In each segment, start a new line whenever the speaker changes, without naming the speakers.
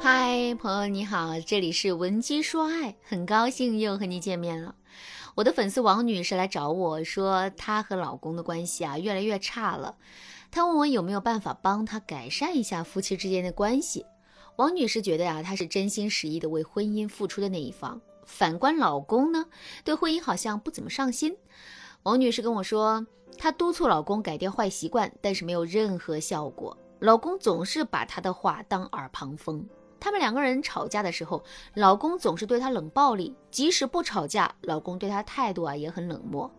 嗨，朋友你好，这里是文姬说爱，很高兴又和你见面了。我的粉丝王女士来找我说，她和老公的关系啊越来越差了，她问我有没有办法帮她改善一下夫妻之间的关系。王女士觉得呀，她是真心实意的为婚姻付出的那一方，反观老公呢，对婚姻好像不怎么上心。王女士跟我说，她督促老公改掉坏习惯，但是没有任何效果，老公总是把她的话当耳旁风。他们两个人吵架的时候，老公总是对她冷暴力；即使不吵架，老公对她态度啊也很冷漠。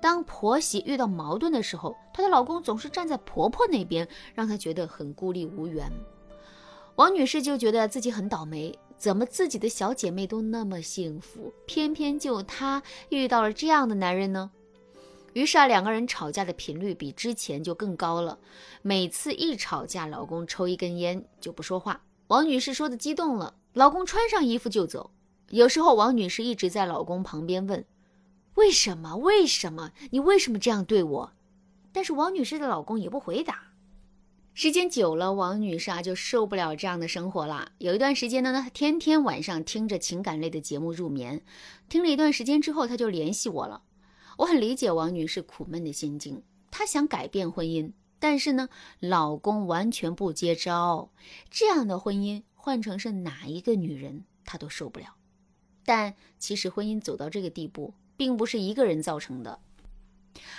当婆媳遇到矛盾的时候，她的老公总是站在婆婆那边，让她觉得很孤立无援。王女士就觉得自己很倒霉，怎么自己的小姐妹都那么幸福，偏偏就她遇到了这样的男人呢？于是啊，两个人吵架的频率比之前就更高了。每次一吵架，老公抽一根烟就不说话。王女士说的激动了，老公穿上衣服就走。有时候王女士一直在老公旁边问：“为什么？为什么？你为什么这样对我？”但是王女士的老公也不回答。时间久了，王女士啊就受不了这样的生活了。有一段时间呢，她天天晚上听着情感类的节目入眠。听了一段时间之后，她就联系我了。我很理解王女士苦闷的心境，她想改变婚姻。但是呢，老公完全不接招，这样的婚姻换成是哪一个女人，她都受不了。但其实婚姻走到这个地步，并不是一个人造成的。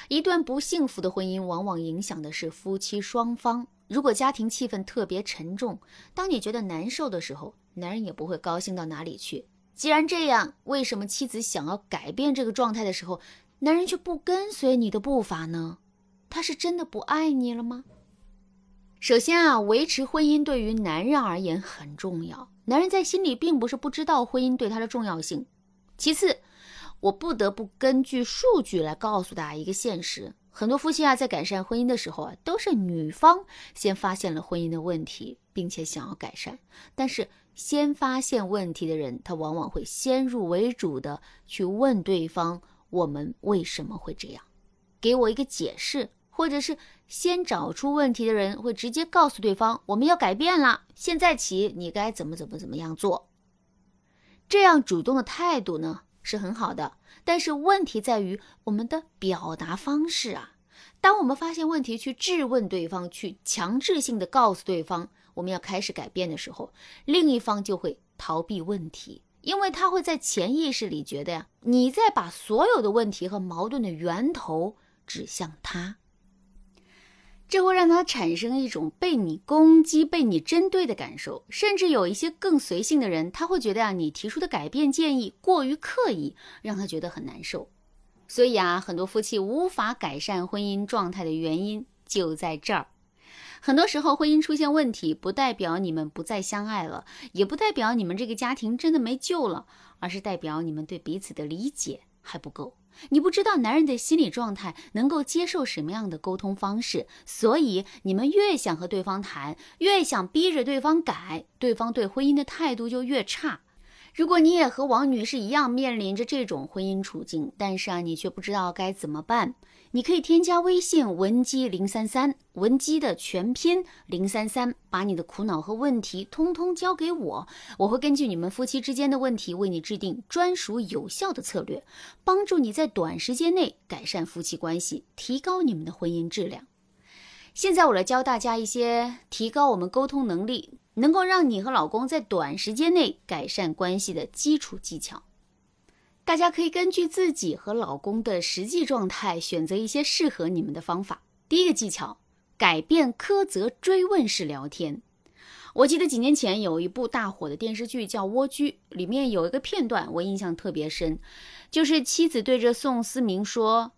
一段不幸福的婚姻，往往影响的是夫妻双方。如果家庭气氛特别沉重，当你觉得难受的时候，男人也不会高兴到哪里去。既然这样，为什么妻子想要改变这个状态的时候，男人却不跟随你的步伐呢？他是真的不爱你了吗？首先啊，维持婚姻对于男人而言很重要。男人在心里并不是不知道婚姻对他的重要性。其次，我不得不根据数据来告诉大家一个现实：很多夫妻啊，在改善婚姻的时候啊，都是女方先发现了婚姻的问题，并且想要改善。但是，先发现问题的人，他往往会先入为主的去问对方：“我们为什么会这样？给我一个解释。”或者是先找出问题的人会直接告诉对方，我们要改变了，现在起你该怎么怎么怎么样做。这样主动的态度呢是很好的，但是问题在于我们的表达方式啊。当我们发现问题去质问对方，去强制性的告诉对方我们要开始改变的时候，另一方就会逃避问题，因为他会在潜意识里觉得呀，你在把所有的问题和矛盾的源头指向他。这会让他产生一种被你攻击、被你针对的感受，甚至有一些更随性的人，他会觉得啊，你提出的改变建议过于刻意，让他觉得很难受。所以啊，很多夫妻无法改善婚姻状态的原因就在这儿。很多时候，婚姻出现问题，不代表你们不再相爱了，也不代表你们这个家庭真的没救了，而是代表你们对彼此的理解还不够。你不知道男人的心理状态能够接受什么样的沟通方式，所以你们越想和对方谈，越想逼着对方改，对方对婚姻的态度就越差。如果你也和王女士一样面临着这种婚姻处境，但是啊，你却不知道该怎么办。你可以添加微信文姬零三三，文姬的全拼零三三，把你的苦恼和问题通通交给我，我会根据你们夫妻之间的问题，为你制定专属有效的策略，帮助你在短时间内改善夫妻关系，提高你们的婚姻质量。现在我来教大家一些提高我们沟通能力，能够让你和老公在短时间内改善关系的基础技巧。大家可以根据自己和老公的实际状态，选择一些适合你们的方法。第一个技巧，改变苛责追问式聊天。我记得几年前有一部大火的电视剧叫《蜗居》，里面有一个片段我印象特别深，就是妻子对着宋思明说：“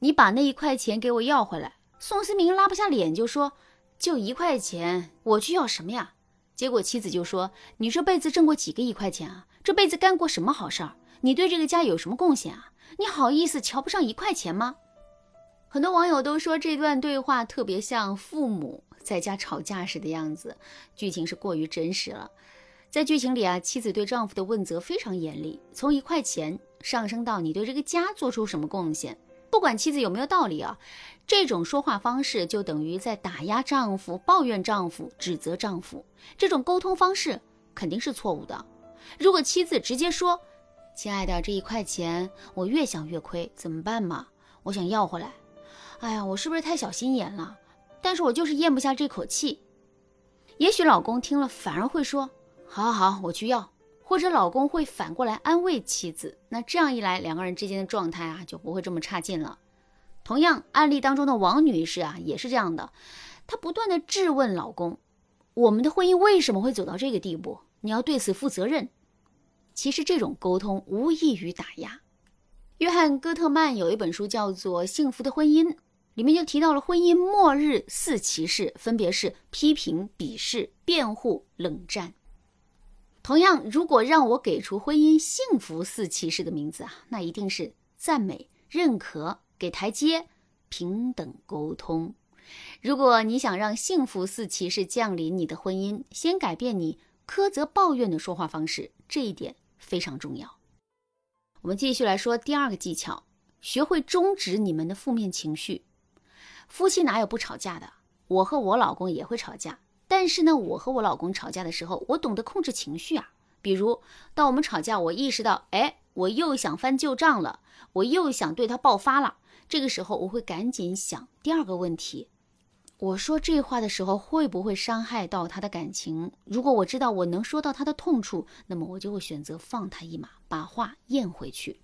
你把那一块钱给我要回来。”宋思明拉不下脸就说：“就一块钱，我去要什么呀？”结果妻子就说：“你这辈子挣过几个一块钱啊？这辈子干过什么好事儿？”你对这个家有什么贡献啊？你好意思瞧不上一块钱吗？很多网友都说这段对话特别像父母在家吵架时的样子，剧情是过于真实了。在剧情里啊，妻子对丈夫的问责非常严厉，从一块钱上升到你对这个家做出什么贡献。不管妻子有没有道理啊，这种说话方式就等于在打压丈夫、抱怨丈夫、指责丈夫。这种沟通方式肯定是错误的。如果妻子直接说：“亲爱的，这一块钱我越想越亏，怎么办嘛？我想要回来。哎呀，我是不是太小心眼了？但是我就是咽不下这口气。”也许老公听了反而会说：“好好好，我去要。”或者老公会反过来安慰妻子，那这样一来，两个人之间的状态啊就不会这么差劲了。同样，案例当中的王女士啊也是这样的，她不断的质问老公：“我们的婚姻为什么会走到这个地步？你要对此负责任。”其实这种沟通无异于打压。约翰·戈特曼有一本书叫做《幸福的婚姻》，里面就提到了婚姻末日四骑士，分别是批评、鄙视、辩护、冷战。同样，如果让我给出婚姻幸福四骑士的名字啊，那一定是赞美、认可、给台阶、平等沟通。如果你想让幸福四骑士降临你的婚姻，先改变你苛责、抱怨的说话方式，这一点非常重要。我们继续来说第二个技巧：学会终止你们的负面情绪。夫妻哪有不吵架的？我和我老公也会吵架。但是呢，我和我老公吵架的时候，我懂得控制情绪啊。比如，当我们吵架，我意识到，哎，我又想翻旧账了，我又想对他爆发了。这个时候，我会赶紧想第二个问题：我说这话的时候会不会伤害到他的感情？如果我知道我能说到他的痛处，那么我就会选择放他一马，把话咽回去。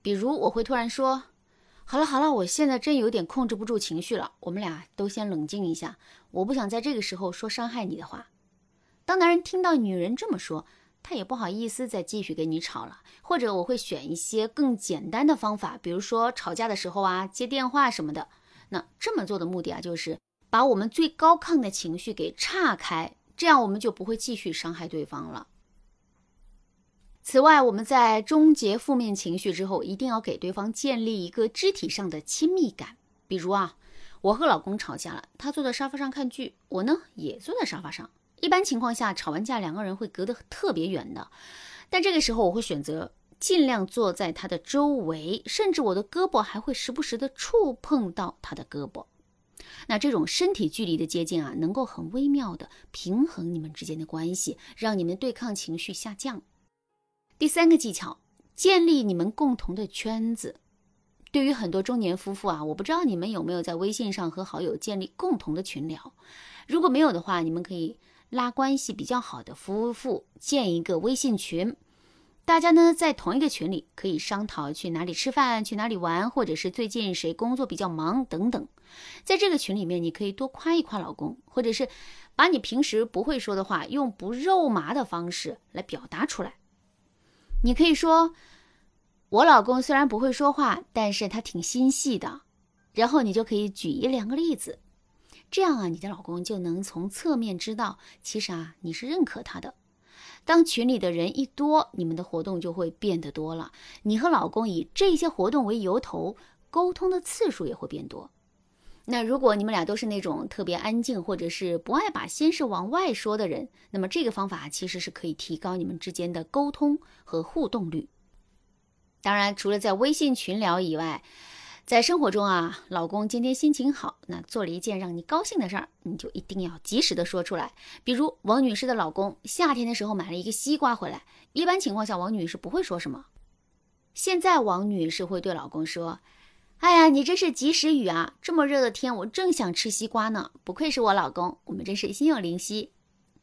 比如，我会突然说。好了好了，我现在真有点控制不住情绪了。我们俩都先冷静一下，我不想在这个时候说伤害你的话。当男人听到女人这么说，他也不好意思再继续跟你吵了。或者我会选一些更简单的方法，比如说吵架的时候啊，接电话什么的。那这么做的目的啊，就是把我们最高亢的情绪给岔开，这样我们就不会继续伤害对方了。此外，我们在终结负面情绪之后，一定要给对方建立一个肢体上的亲密感。比如啊，我和老公吵架了，他坐在沙发上看剧，我呢也坐在沙发上。一般情况下，吵完架两个人会隔得特别远的，但这个时候我会选择尽量坐在他的周围，甚至我的胳膊还会时不时的触碰到他的胳膊。那这种身体距离的接近啊，能够很微妙的平衡你们之间的关系，让你们对抗情绪下降。第三个技巧，建立你们共同的圈子。对于很多中年夫妇啊，我不知道你们有没有在微信上和好友建立共同的群聊。如果没有的话，你们可以拉关系比较好的夫妇建一个微信群，大家呢在同一个群里可以商讨去哪里吃饭、去哪里玩，或者是最近谁工作比较忙等等。在这个群里面，你可以多夸一夸老公，或者是把你平时不会说的话，用不肉麻的方式来表达出来。你可以说，我老公虽然不会说话，但是他挺心细的。然后你就可以举一两个例子，这样啊，你的老公就能从侧面知道，其实啊，你是认可他的。当群里的人一多，你们的活动就会变得多了。你和老公以这些活动为由头，沟通的次数也会变多。那如果你们俩都是那种特别安静，或者是不爱把心事往外说的人，那么这个方法其实是可以提高你们之间的沟通和互动率。当然，除了在微信群聊以外，在生活中啊，老公今天心情好，那做了一件让你高兴的事儿，你就一定要及时的说出来。比如王女士的老公夏天的时候买了一个西瓜回来，一般情况下王女士不会说什么，现在王女士会对老公说。哎呀，你真是及时雨啊！这么热的天，我正想吃西瓜呢。不愧是我老公，我们真是心有灵犀。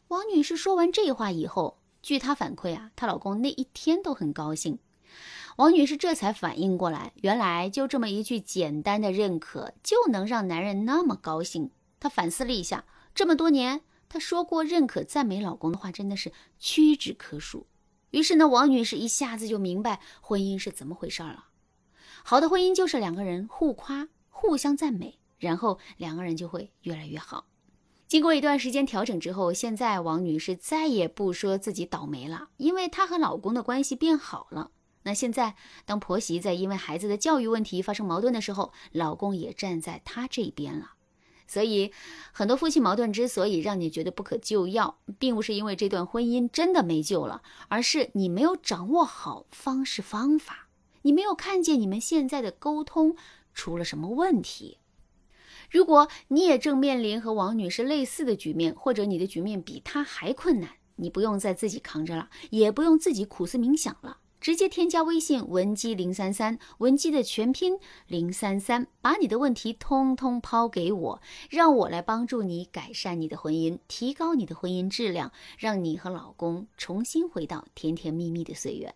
王女士说完这话以后，据她反馈啊，她老公那一天都很高兴。王女士这才反应过来，原来就这么一句简单的认可，就能让男人那么高兴。她反思了一下，这么多年她说过认可、赞美老公的话，真的是屈指可数。于是呢，王女士一下子就明白婚姻是怎么回事了。好的婚姻就是两个人互夸、互相赞美，然后两个人就会越来越好。经过一段时间调整之后，现在王女士再也不说自己倒霉了，因为她和老公的关系变好了。那现在，当婆媳在因为孩子的教育问题发生矛盾的时候，老公也站在她这边了。所以，很多夫妻矛盾之所以让你觉得不可救药，并不是因为这段婚姻真的没救了，而是你没有掌握好方式方法。你没有看见你们现在的沟通出了什么问题。如果你也正面临和王女士类似的局面，或者你的局面比她还困难，你不用再自己扛着了，也不用自己苦思冥想了。直接添加微信文姬零三三，文姬的全拼零三三，把你的问题通通抛给我，让我来帮助你改善你的婚姻，提高你的婚姻质量，让你和老公重新回到甜甜蜜蜜的岁月。